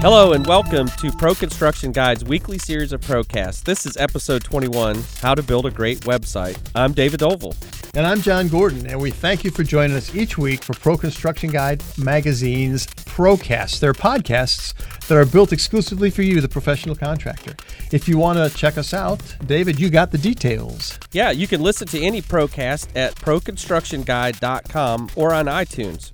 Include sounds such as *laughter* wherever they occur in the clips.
Hello and welcome to Pro Construction Guide's weekly series of Procasts. This is episode 21 How to Build a Great Website. I'm David Dovell. And I'm John Gordon, and we thank you for joining us each week for Pro Construction Guide Magazine's Procasts. They're podcasts that are built exclusively for you, the professional contractor. If you want to check us out, David, you got the details. Yeah, you can listen to any Procast at proconstructionguide.com or on iTunes.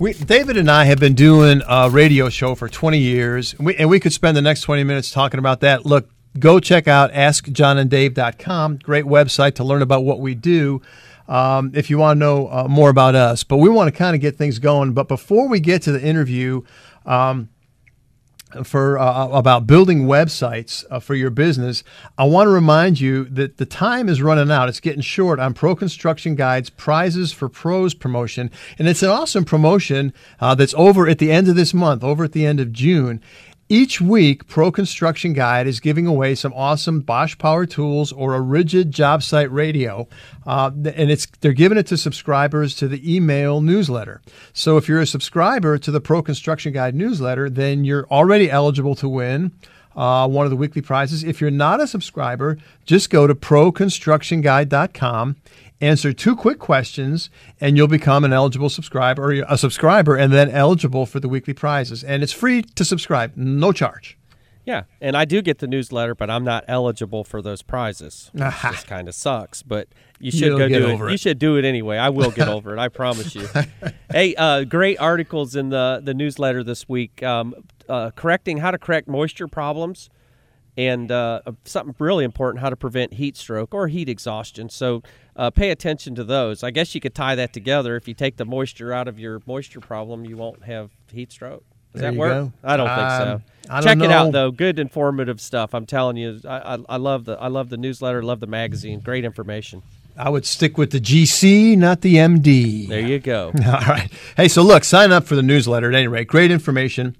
We, David and I have been doing a radio show for 20 years, and we, and we could spend the next 20 minutes talking about that. Look, go check out askjohnanddave.com. Great website to learn about what we do. Um, if you want to know uh, more about us, but we want to kind of get things going. But before we get to the interview, um, for uh, about building websites uh, for your business, I want to remind you that the time is running out. It's getting short on Pro Construction Guide's prizes for pros promotion, and it's an awesome promotion uh, that's over at the end of this month, over at the end of June. Each week, Pro Construction Guide is giving away some awesome Bosch Power Tools or a Ridgid job site radio, uh, and it's they're giving it to subscribers to the email newsletter. So if you're a subscriber to the Pro Construction Guide newsletter, then you're already eligible to win. Uh, one of the weekly prizes. If you're not a subscriber, just go to proconstructionguide.com answer two quick questions and you'll become an eligible subscriber or a subscriber and then eligible for the weekly prizes. And it's free to subscribe. No charge. Yeah. And i do get the newsletter but i'm not eligible for those prizes This kind of sucks but you should You'll go do it. it. you should do it anyway. I will get over it i *laughs* promise you. Hey uh, great articles in the, the newsletter this week. Um, uh, correcting how to correct moisture problems and uh, something really important how to prevent heat stroke or heat exhaustion. So uh, pay attention to those. I guess you could tie that together. If you take the moisture out of your moisture problem, you won't have heat stroke. Does There that work? go. I don't think Um, so. I don't Check it out though. Good informative stuff. I'm telling you. I, I, I love the I love the newsletter. Love the magazine. Great information. i would stick with the gc not the md There you go. *laughs* all right hey so look sign up for the newsletter at any rate great information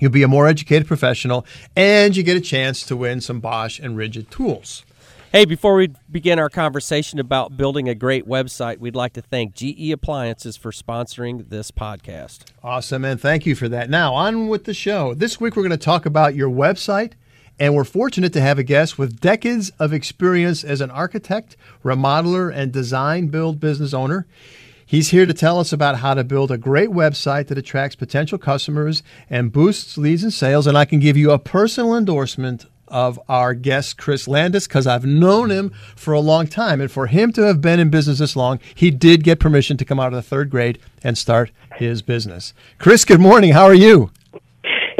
You'll be a more educated professional, and you get a chance to win some Bosch and Ridgid tools. Hey, before we begin our conversation about building a great website, we'd like to thank GE Appliances for sponsoring this podcast. Awesome, and thank you for that. Now, on with the show. This week, we're going to talk about your website, and we're fortunate to have a guest with decades of experience as an architect, remodeler, and design build business owner. He's here to tell us about how to build a great website that attracts potential customers and boosts leads and sales. And I can give you a personal endorsement of our guest, Chris Landis, because I've known him for a long time. And for him to have been in business this long, he did get permission to come out of the third grade and start his business. Chris, good morning. How are you?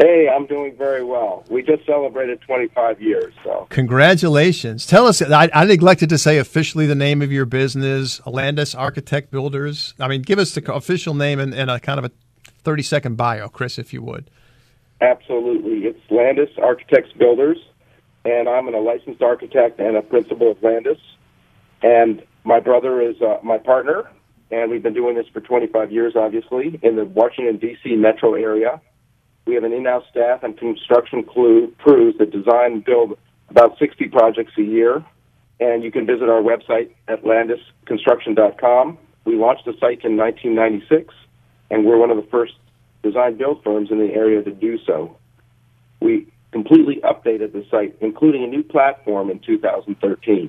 Hey, I'm doing very well. We just celebrated 25 years, so Congratulations. Tell us, I, I neglected to say officially the name of your business, Landis Architect Builders. I mean, give us the official name and, and a kind of a 30 second bio, Chris, if you would. absolutely. It's Landis Architects Builders, and I'm a licensed architect and a principal of Landis. And my brother is uh, my partner, and we've been doing this for 25 years, obviously, in the Washington, D.C. metro area. We have an in-house staff and construction clu- crews that design and build about 60 projects a year. And you can visit our website at landisconstruction.com. We launched the site in 1996, and we're one of the first design build firms in the area to do so. We completely updated the site, including a new platform in 2013.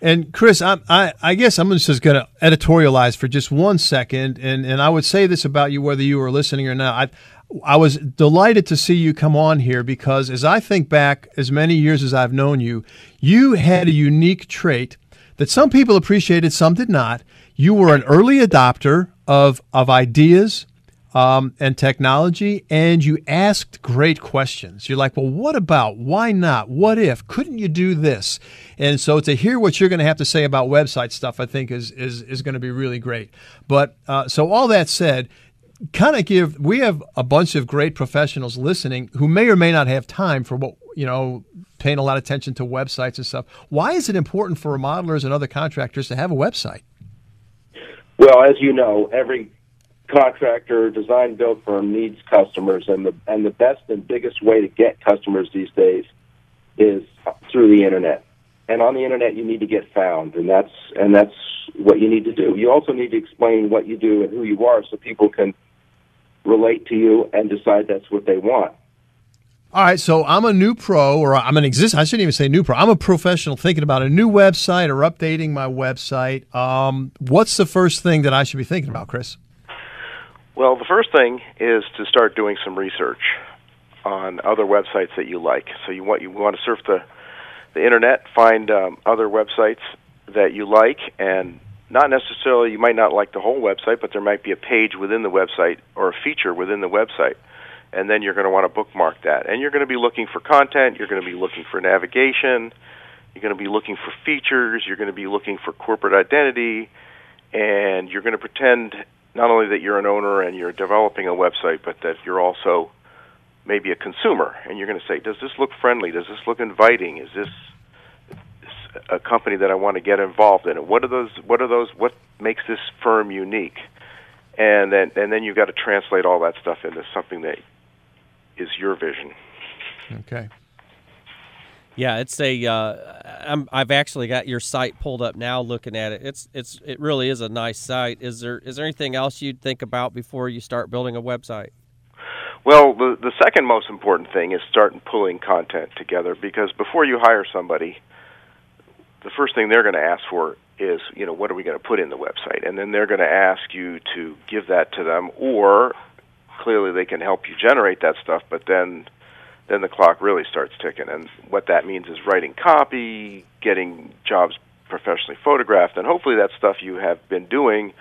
And Chris, I, I, I guess I'm just going to editorialize for just one second, and, and I would say this about you, whether you were listening or not. I, I was delighted to see you come on here because as I think back as many years as I've known you, you had a unique trait that some people appreciated, some did not. You were an early adopter of, of ideas um, and technology, and you asked great questions. You're like, well, what about? Why not? What if? Couldn't you do this? And so to hear what you're going to have to say about website stuff, I think is is, is going to be really great. But uh, so all that said, kind of give we have a bunch of great professionals listening who may or may not have time for what you know paying a lot of attention to websites and stuff why is it important for remodelers and other contractors to have a website Well, as you know, every contractor, design build firm needs customers, and the and the best and biggest way to get customers these days is through the internet. And on the internet, you need to get found, and that's and that's what you need to do. You also need to explain what you do and who you are, so people can relate to you and decide that's what they want. All right, so I'm a new pro, or I'm an exist. I shouldn't even say new pro. I'm a professional thinking about a new website or updating my website. Um, what's the first thing that I should be thinking about, Chris? Well, the first thing is to start doing some research on other websites that you like. So you want you want to surf the the internet, find um, other websites that you like, and not necessarily you might not like the whole website, but there might be a page within the website or a feature within the website and then you're going to want to bookmark that. And you're going to be looking for content, you're going to be looking for navigation, you're going to be looking for features, you're going to be looking for corporate identity, and you're going to pretend not only that you're an owner and you're developing a website, but that you're also maybe a consumer. And you're going to say, does this look friendly? Does this look inviting? Is this a company that I want to get involved in? what are those? What are those? What makes this firm unique? And then, and then you've got to translate all that stuff into something that is your vision. Okay. Yeah, it's a. Uh, I've actually got your site pulled up now, looking at it. It's it's it really is a nice site. Is there is there anything else you'd think about before you start building a website? Well, the the second most important thing is starting pulling content together because before you hire somebody, the first thing they're going to ask for is, you know, what are we going to put in the website, and then they're going to ask you to give that to them, or clearly they can help you generate that stuff, but then then the clock really starts ticking. And what that means is writing copy, getting jobs professionally photographed, and hopefully that stuff you have been doing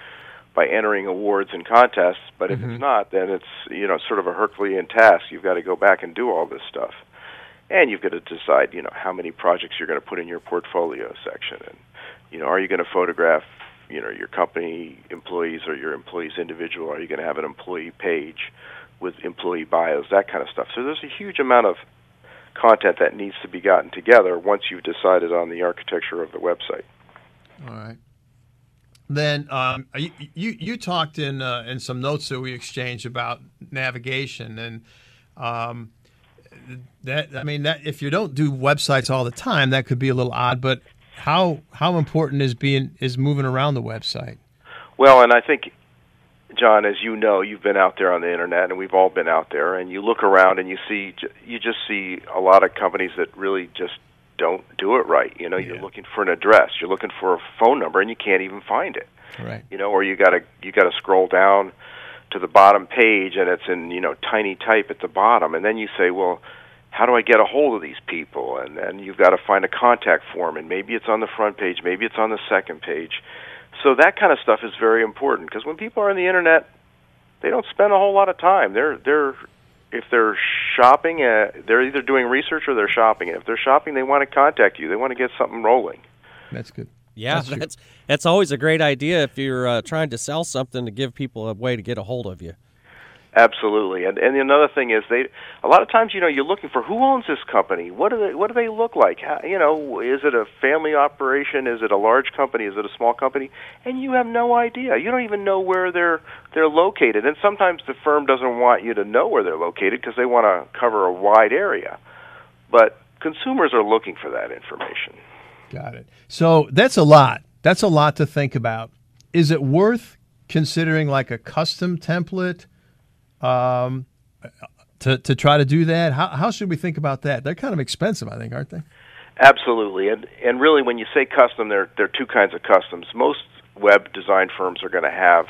by entering awards and contests. But if mm-hmm. it's not, then it's you know sort of a Herculean task. You've got to go back and do all this stuff, and you've got to decide you know how many projects you're going to put in your portfolio section, and you know are you going to photograph you know your company employees or your employees individual? Are you going to have an employee page with employee bios, that kind of stuff? So there's a huge amount of content that needs to be gotten together once you've decided on the architecture of the website. All right. Then um, you, you, you talked in uh, in some notes that we exchanged about navigation and um, that I mean that if you don't do websites all the time, that could be a little odd. But how how important is being is moving around the website? Well, and I think John, as you know, you've been out there on the internet, and we've all been out there, and you look around and you see you just see a lot of companies that really just don't do it right. You know, yeah. you're looking for an address, you're looking for a phone number, and you can't even find it. Right. You know, or you got to you got to scroll down to the bottom page, and it's in you know tiny type at the bottom, and then you say, well how do I get a hold of these people? And then you've got to find a contact form, and maybe it's on the front page, maybe it's on the second page. So that kind of stuff is very important because when people are on the internet, they don't spend a whole lot of time. They're they're if they're shopping, uh, they're either doing research or they're shopping. if they're shopping, they want to contact you. They want to get something rolling. That's good. Yeah, that's that's, that's always a great idea if you're uh, trying to sell something to give people a way to get a hold of you. Absolutely, and and another thing is they a lot of times you know you're looking for who owns this company. What do they what do they look like? How, you know, is it a family operation? Is it a large company? Is it a small company? And you have no idea. You don't even know where they're they're located. And sometimes the firm doesn't want you to know where they're located because they want to cover a wide area. But consumers are looking for that information. Got it. So that's a lot. That's a lot to think about. Is it worth considering like a custom template? Um, to, to try to do that? How, how should we think about that? They're kind of expensive, I think, aren't they? Absolutely, and and really, when you say custom, there there are two kinds of customs. Most web design firms are going to have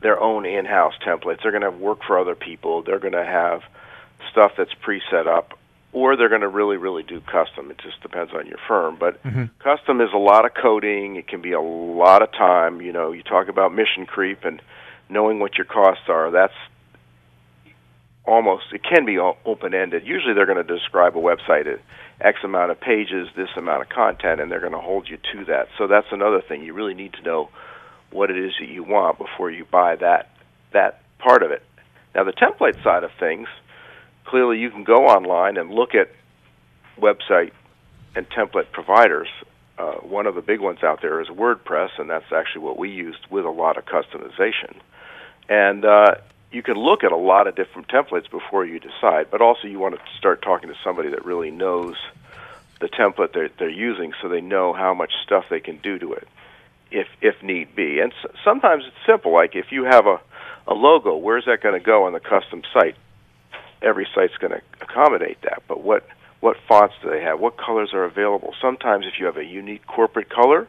their own in-house templates. They're going to work for other people. They're going to have stuff that's pre-set up, or they're going to really really do custom. It just depends on your firm. But mm-hmm. custom is a lot of coding. It can be a lot of time. You know, you talk about mission creep and knowing what your costs are. That's almost it can be open ended. Usually, they're going to describe a website at X amount of pages, this amount of content, and they're going to hold you to that. So that's another thing. You really need to know what it is that you want before you buy that that part of it. Now, the template side of things, clearly you can go online and look at website and template providers. Uh, one of the big ones out there is WordPress, and that's actually what we used with a lot of customization. And uh, you can look at a lot of different templates before you decide, but also you want to start talking to somebody that really knows the template they're, they're using so they know how much stuff they can do to it if if need be. And s- sometimes it's simple like if you have a a logo, where's that going to go on the custom site? Every site's going to accommodate that, but what what fonts do they have? What colors are available? Sometimes, if you have a unique corporate color,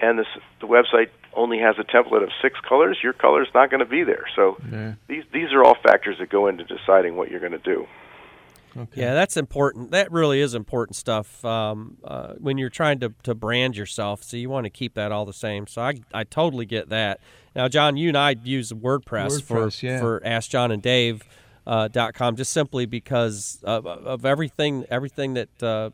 and this, the website only has a template of six colors, your color is not going to be there. So yeah. these these are all factors that go into deciding what you're going to do. Okay. Yeah, that's important. That really is important stuff um, uh, when you're trying to, to brand yourself. So you want to keep that all the same. So I, I totally get that. Now, John, you and I use WordPress, WordPress for yeah. for Ask John and Dave. Uh, dot com just simply because of, of everything everything that uh, uh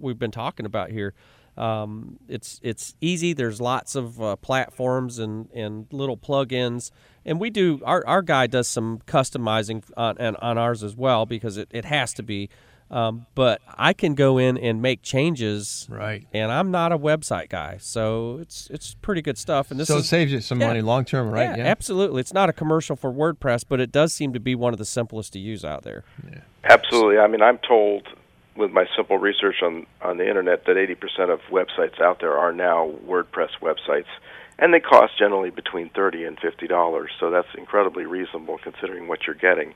we've been talking about here. Um, it's it's easy. There's lots of uh, platforms and, and little plugins, and we do our, our guy does some customizing on and on ours as well because it, it has to be. Um, but I can go in and make changes, right? And I'm not a website guy, so it's it's pretty good stuff. And this so is, it saves you some yeah, money long term, right? Yeah, yeah, absolutely. It's not a commercial for WordPress, but it does seem to be one of the simplest to use out there. Yeah. Absolutely. I mean, I'm told with my simple research on on the internet that 80% of websites out there are now WordPress websites, and they cost generally between 30 and 50 dollars. So that's incredibly reasonable considering what you're getting.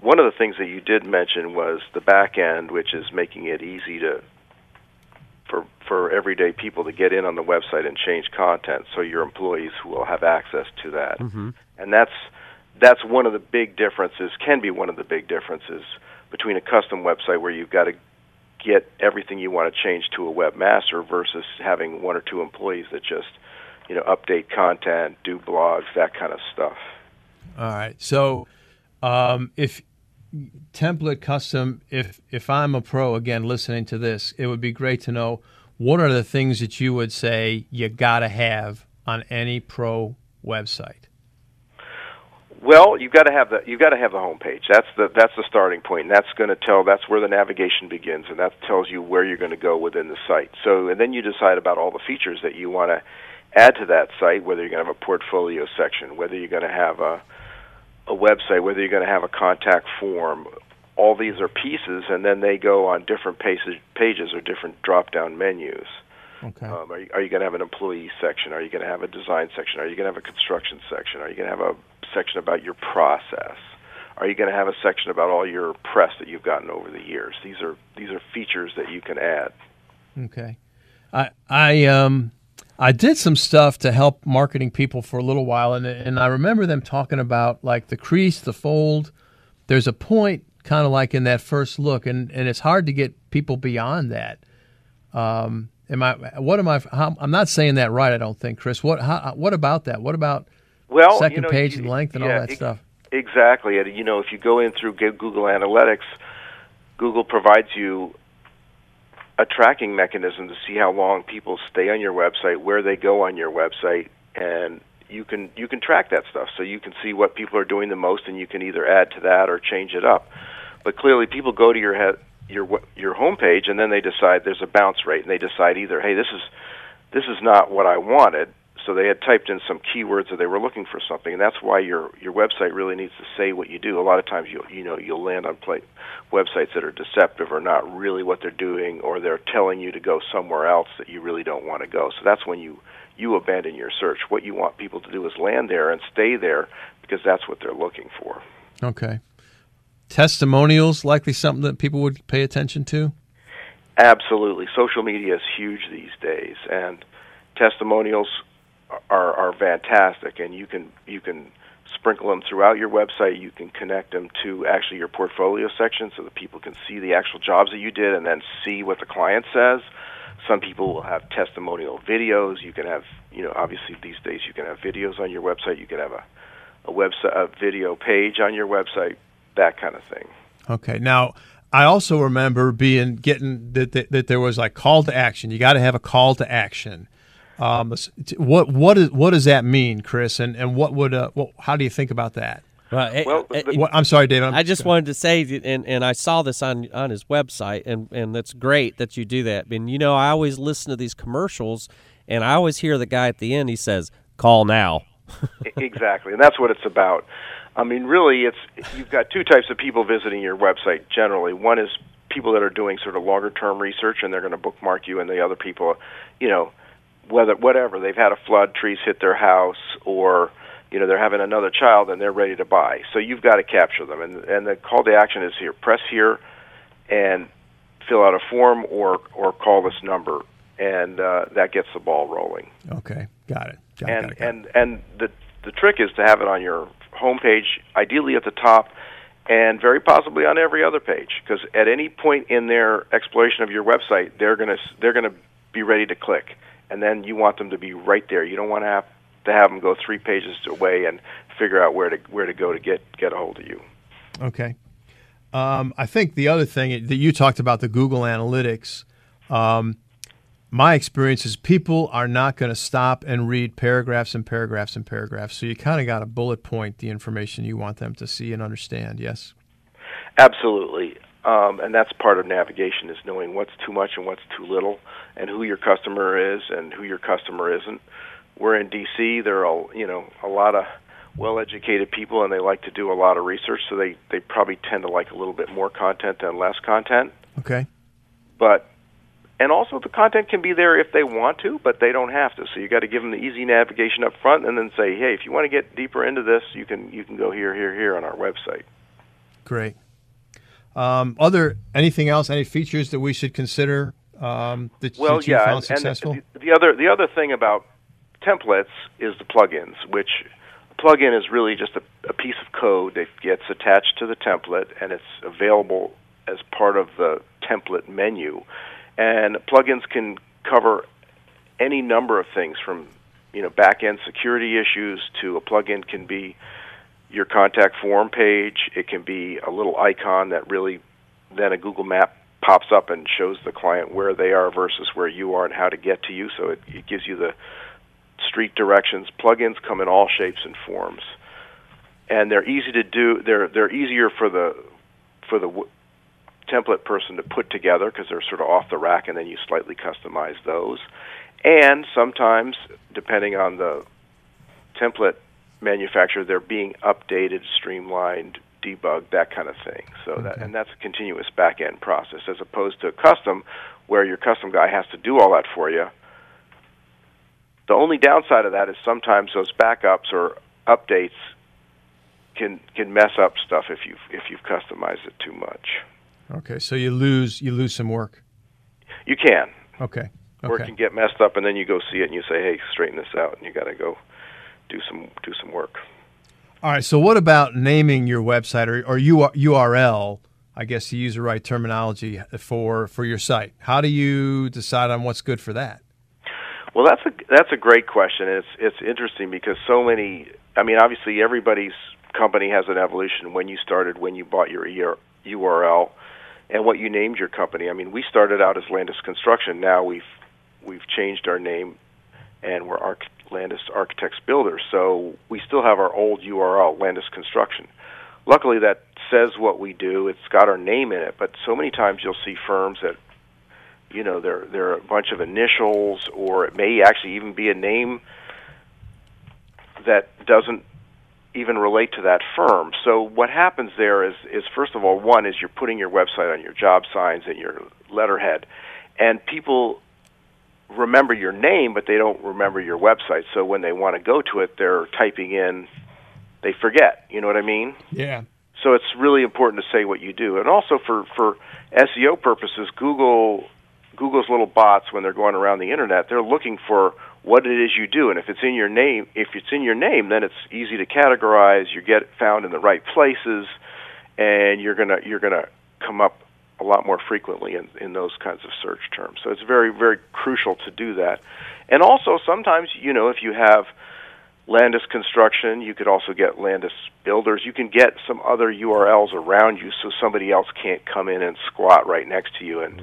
One of the things that you did mention was the back end, which is making it easy to for for everyday people to get in on the website and change content, so your employees will have access to that. Mm-hmm. And that's that's one of the big differences. Can be one of the big differences between a custom website where you've got to get everything you want to change to a webmaster versus having one or two employees that just you know update content, do blogs, that kind of stuff. All right. So um, if template custom, if if I'm a pro again listening to this, it would be great to know what are the things that you would say you got to have on any pro website. Well, you've got to have the you've got to have the homepage. That's the that's the starting point. And that's going to tell that's where the navigation begins, and that tells you where you're going to go within the site. So, and then you decide about all the features that you want to add to that site. Whether you're going to have a portfolio section, whether you're going to have a a website, whether you're going to have a contact form. All these are pieces, and then they go on different pages, pages or different drop-down menus. Okay. Um, are you, are you going to have an employee section? Are you going to have a design section? Are you going to have a construction section? Are you going to have a section about your process? Are you going to have a section about all your press that you've gotten over the years? These are these are features that you can add. Okay, I I um I did some stuff to help marketing people for a little while, and and I remember them talking about like the crease, the fold. There's a point kind of like in that first look, and and it's hard to get people beyond that. Um, am I? What am I? How, I'm not saying that right. I don't think, Chris. What? How, what about that? What about well, second you know, page you, and length and yeah, all that stuff. Exactly. And, you know, if you go in through Google Analytics, Google provides you a tracking mechanism to see how long people stay on your website, where they go on your website, and you can you can track that stuff. So you can see what people are doing the most, and you can either add to that or change it up. But clearly, people go to your head, your your homepage, and then they decide there's a bounce rate, and they decide either, hey, this is this is not what I wanted, so they had typed in some keywords that they were looking for something, and that's why your your website really needs to say what you do. A lot of times, you you know you'll land on play, websites that are deceptive or not really what they're doing, or they're telling you to go somewhere else that you really don't want to go. So that's when you you abandon your search. What you want people to do is land there and stay there because that's what they're looking for. Okay. Testimonials likely something that people would pay attention to. Absolutely, social media is huge these days, and testimonials are are fantastic, and you can you can sprinkle them throughout your website. You can connect them to actually your portfolio section, so that people can see the actual jobs that you did, and then see what the client says. Some people will have testimonial videos. You can have, you know, obviously these days you can have videos on your website. You can have a a website a video page on your website, that kind of thing. Okay, now. I also remember being getting that, that, that there was like call to action. You got to have a call to action um, what what is what does that mean, Chris? And and what would uh, well, how do you think about that? Well, it, well it, what, I'm sorry, David. I'm, i just wanted to say, and, and I saw this on on his website, and and that's great that you do that. And you know, I always listen to these commercials, and I always hear the guy at the end. He says, "Call now." exactly, and that's what it's about. I mean, really, it's you've got two types of people visiting your website. Generally, one is people that are doing sort of longer term research, and they're going to bookmark you, and the other people, you know whether whatever they've had a flood, trees hit their house, or you know they're having another child and they're ready to buy. So you've got to capture them, and and the call to action is here: press here, and fill out a form or or call this number, and uh, that gets the ball rolling. Okay, got it. Got it, and got it, got it. and and the the trick is to have it on your homepage, ideally at the top, and very possibly on every other page. Because at any point in their exploration of your website, they're gonna they're gonna be ready to click, and then you want them to be right there. You don't want to have to have them go three pages away and figure out where to where to go to get get a hold of you. Okay. Um, I think the other thing that you talked about the Google Analytics. Um, my experience is people are not going to stop and read paragraphs and paragraphs and paragraphs. So you kind of got to bullet point the information you want them to see and understand. Yes. Absolutely. Um, and that's part of navigation is knowing what's too much and what's too little, and who your customer is and who your customer isn't. We're in D.C. There are you know a lot of well-educated people, and they like to do a lot of research, so they they probably tend to like a little bit more content than less content. Okay. But and also the content can be there if they want to, but they don't have to. So you got to give them the easy navigation up front, and then say, hey, if you want to get deeper into this, you can you can go here, here, here on our website. Great. Um, other anything else? Any features that we should consider um, that, well, that you yeah, found and, successful? and the, the other the other thing about templates is the plugins, which a plugin is really just a, a piece of code that gets attached to the template, and it's available as part of the template menu. And plugins can cover any number of things from you know back end security issues to a plugin can be your contact form page. It can be a little icon that really then a Google map pops up and shows the client where they are versus where you are and how to get to you. So it, it gives you the street directions. Plugins come in all shapes and forms, and they're easy to do. They're they're easier for the for the w- template person to put together because they're sort of off the rack, and then you slightly customize those. And sometimes, depending on the template manufacturer, they're being updated, streamlined, debugged, that kind of thing. So that and that's a continuous back end process as opposed to a custom, where your custom guy has to do all that for you. The only downside of that is sometimes those backups or updates can can mess up stuff if you if you've customized it too much. Okay, so you lose you lose some work. You can. Okay. Or it can get messed up, and then you go see it, and you say, "Hey, straighten this out," and you got to go do some do some work. All right. So what about naming your website or, or URL? I guess to use the right terminology for for your site. How do you decide on what's good for that? Well, that's a that's a great question. It's it's interesting because so many. I mean, obviously, everybody's company has an evolution. When you started, when you bought your URL, and what you named your company. I mean, we started out as Landis Construction. Now we've we've changed our name, and we're Arch- Landis Architects Builders. So we still have our old URL, Landis Construction. Luckily, that says what we do. It's got our name in it. But so many times you'll see firms that you know they're they're a bunch of initials or it may actually even be a name that doesn't even relate to that firm. So what happens there is is first of all one is you're putting your website on your job signs and your letterhead and people remember your name but they don't remember your website. So when they want to go to it they're typing in they forget, you know what I mean? Yeah. So it's really important to say what you do, and also for for SEO purposes, Google Google's little bots when they're going around the internet, they're looking for what it is you do, and if it's in your name, if it's in your name, then it's easy to categorize. You get found in the right places, and you're gonna you're gonna come up a lot more frequently in, in those kinds of search terms. So it's very very crucial to do that, and also sometimes you know if you have Landis Construction. You could also get Landis Builders. You can get some other URLs around you, so somebody else can't come in and squat right next to you and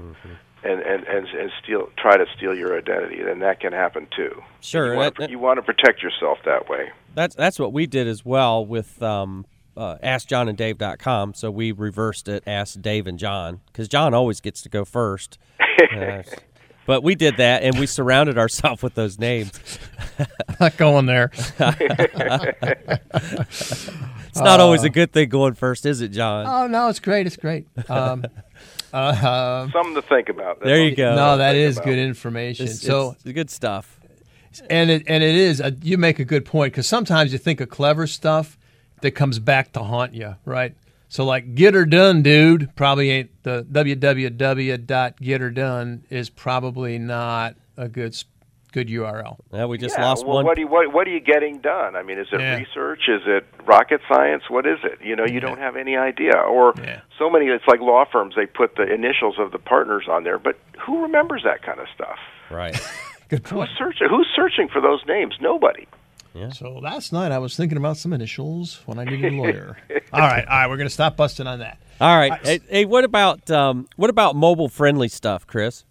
and, and and and steal try to steal your identity. Then that can happen too. Sure, You want, that- to, you want to protect yourself that way. That's that's what we did as well with um, uh, AskJohnandDave.com. So we reversed it, Ask Dave and John, because John always gets to go first. *laughs* Uh, but we did that, and we surrounded ourselves with those names. *laughs* Not going there. *laughs* It's not always a good thing going first, is it, John? Oh no, it's great. It's great. Um, uh, Something to think about. That's There you go. no, that is about. good information. It's, so it's good stuff. And it and it is. A, you make a good point because sometimes you think of clever stuff that comes back to haunt you, right? So like get her done, dude. Probably ain't the www.geterdone is probably not a good good URL. Yeah, we just yeah, lost well, one. What, are you, what, what are you getting done? I mean, is it Yeah. research? Is it rocket science? What is it? You know, you Yeah. don't have any idea. Or Yeah. so many, it's like law firms, they put the initials of the partners on there, but who remembers that kind of stuff? Right. *laughs* Good point. Who's searching, who's searching for those names? Nobody. So last night I was thinking about some initials when I needed a lawyer. *laughs* all right, all right, we're going to stop busting on that. All right. Hey, hey, what about um, what about mobile friendly stuff, Chris?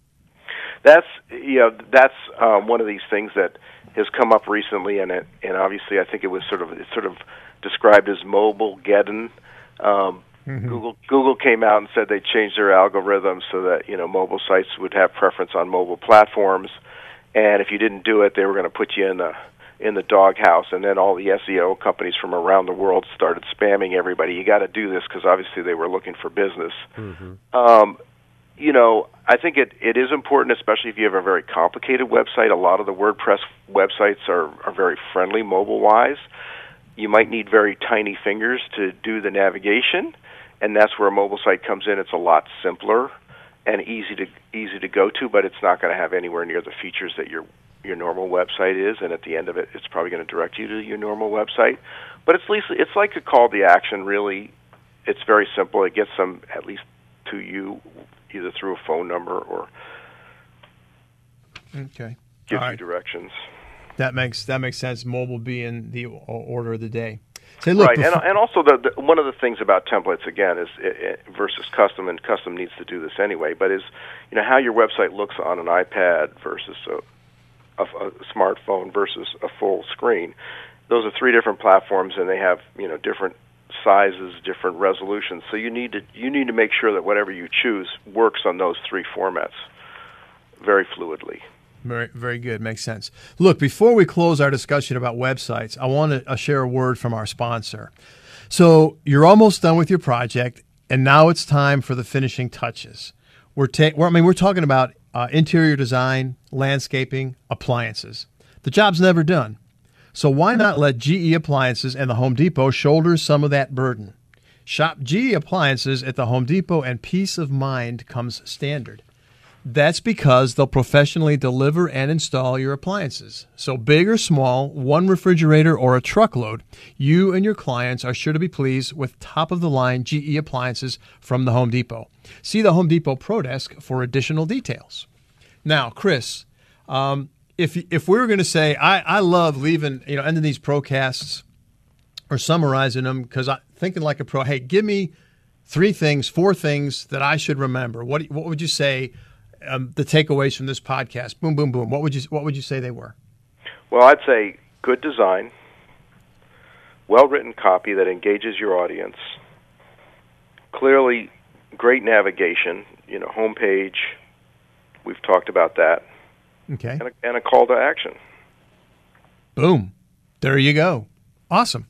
That's you know that's um, one of these things that has come up recently, and it and obviously I think it was sort of it's sort of described as Mobilegeddon. Um, Google Google came out and said they changed their algorithm so that you know mobile sites would have preference on mobile platforms, and if you didn't do it, they were going to put you in the in the doghouse. And then all the SEO companies from around the world started spamming everybody. You got to do this because obviously they were looking for business. Um, you know, I think it, it is important, especially if you have a very complicated website. A lot of the WordPress websites are, are very friendly mobile wise. You might need very tiny fingers to do the navigation, and that's where a mobile site comes in. It's a lot simpler and easy to easy to go to, but it's not going to have anywhere near the features that your your normal website is. And at the end of it, it's probably going to direct you to your normal website. But it's least it's like a call to action. Really, it's very simple. It gets them at least to you either through a phone number or Okay. gives you directions. That makes that makes sense. Mobile being the order of the day. Say, look, right, and, and also the, the one of the things about templates again is i i versus custom, and custom needs to do this anyway. But is you know how your website looks on an iPad versus a, a, a smartphone versus a full screen. Those are three different platforms, and they have you know different sizes, different resolutions. So you need to you need to make sure that whatever you choose works on those three formats very fluidly. Very, very good. Makes sense. Look, before we close our discussion about websites, I want to uh, share a word from our sponsor. So you're almost done with your project, and now it's time for the finishing touches. We're, ta- I mean, we're talking about uh, interior design, landscaping, appliances. The job's never done. So why not let GE Appliances and the Home Depot shoulder some of that burden? Shop GE Appliances at the Home Depot, and peace of mind comes standard. That's because they'll professionally deliver and install your appliances. So, big or small, one refrigerator or a truckload, you and your clients are sure to be pleased with top of the line GE appliances from the Home Depot. See the Home Depot Pro Desk for additional details. Now, Chris, um, if if we were going to say, I, I love leaving, you know, ending these procasts or summarizing them because I thinking like a pro. Hey, give me three things, four things that I should remember. What what would you say um, the takeaways from this podcast? Boom, boom, boom. What would you what would you say they were? Well, I'd say good design, well written copy that engages your audience, clearly great navigation, you know, homepage. We've talked about that, Okay. and a, and a call to action. Boom. There you go. Awesome.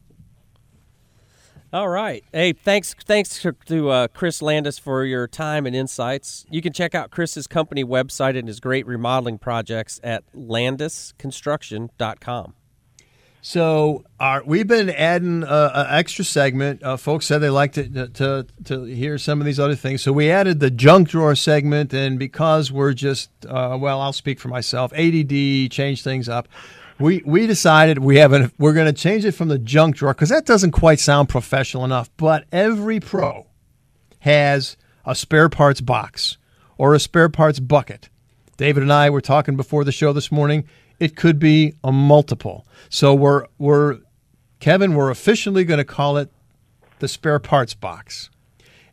All right. Hey, thanks thanks to, to uh, Chris Landis for your time and insights. You can check out Chris's company website and his great remodeling projects at landisconstruction.com. So our, we've been adding an extra segment. Uh, folks said they liked to, to to hear some of these other things, so we added the junk drawer segment. And because we're just uh, well, I'll speak for myself. ADD change things up. We we decided we have an, we're going to change it from the junk drawer because that doesn't quite sound professional enough. But every pro has a spare parts box or a spare parts bucket. David and I were talking before the show this morning. It could be a multiple. So we're we're Kevin, we're officially going to call it the spare parts box.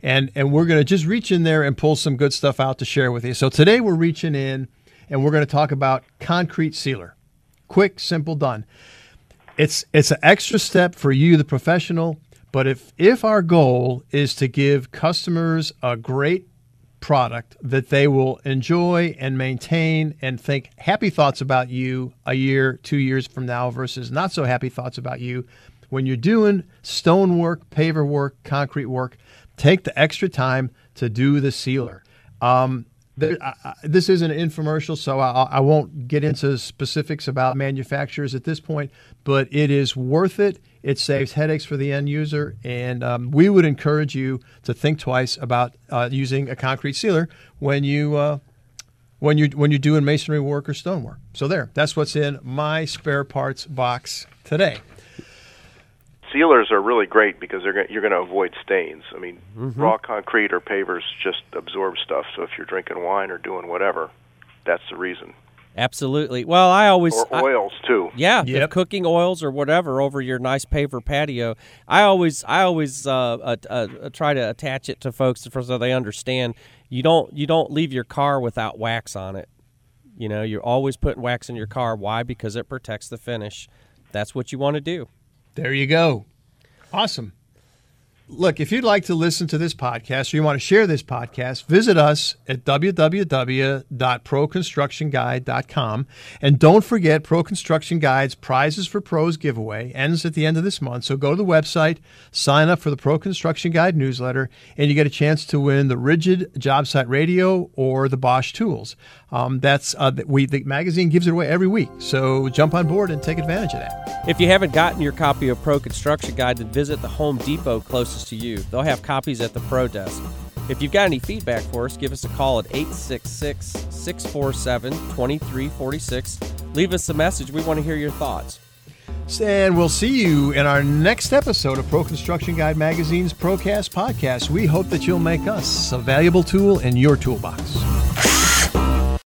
And and we're going to just reach in there and pull some good stuff out to share with you. So today we're reaching in and we're going to talk about concrete sealer. Quick, simple, done it's it's an extra step for you the professional but if if our goal is to give customers a great product that they will enjoy and maintain and think happy thoughts about you a year two years from now versus not so happy thoughts about you. When you're doing stone work paver work concrete work take the extra time to do the sealer. Um, This isn't an infomercial, so I, I won't get into specifics about manufacturers at this point, but it is worth it. It saves headaches for the end user, and um, we would encourage you to think twice about uh, using a concrete sealer when you uh, when you when you're doing masonry work or stonework. So there, that's what's in my spare parts box today. Sealers are really great because they're you're going to avoid stains. I mean, Mm-hmm. raw concrete or pavers just absorb stuff. So if you're drinking wine or doing whatever, that's the reason. Absolutely. Well, I always Or I- oils too. Yeah, if Yep. cooking oils or whatever over your nice paver patio. I always, I always uh, uh, uh, try to attach it to folks so they understand. You don't, you don't leave your car without wax on it. You know, you're always putting wax in your car. Why? Because it protects the finish. That's what you want to do. There you go. Awesome. Look, if you'd like to listen to this podcast or you want to share this podcast, visit us at www.proconstructionguide.com. And don't forget, Pro Construction Guide's Prizes for Pros giveaway ends at the end of this month. So go to the website, sign up for the Pro Construction Guide newsletter, and you get a chance to win the Ridgid Job Site Radio or the Bosch tools. Um, that's uh, we the magazine gives it away every week. So jump on board and take advantage of that. If you haven't gotten your copy of Pro Construction Guide, then visit the Home Depot closest to you. They'll have copies at the Pro Desk. If you've got any feedback for us, give us a call at 866 647 2346. Leave us a message. We want to hear your thoughts. And we'll see you in our next episode of Pro Construction Guide Magazine's Procast podcast. We hope that you'll make us a valuable tool in your toolbox.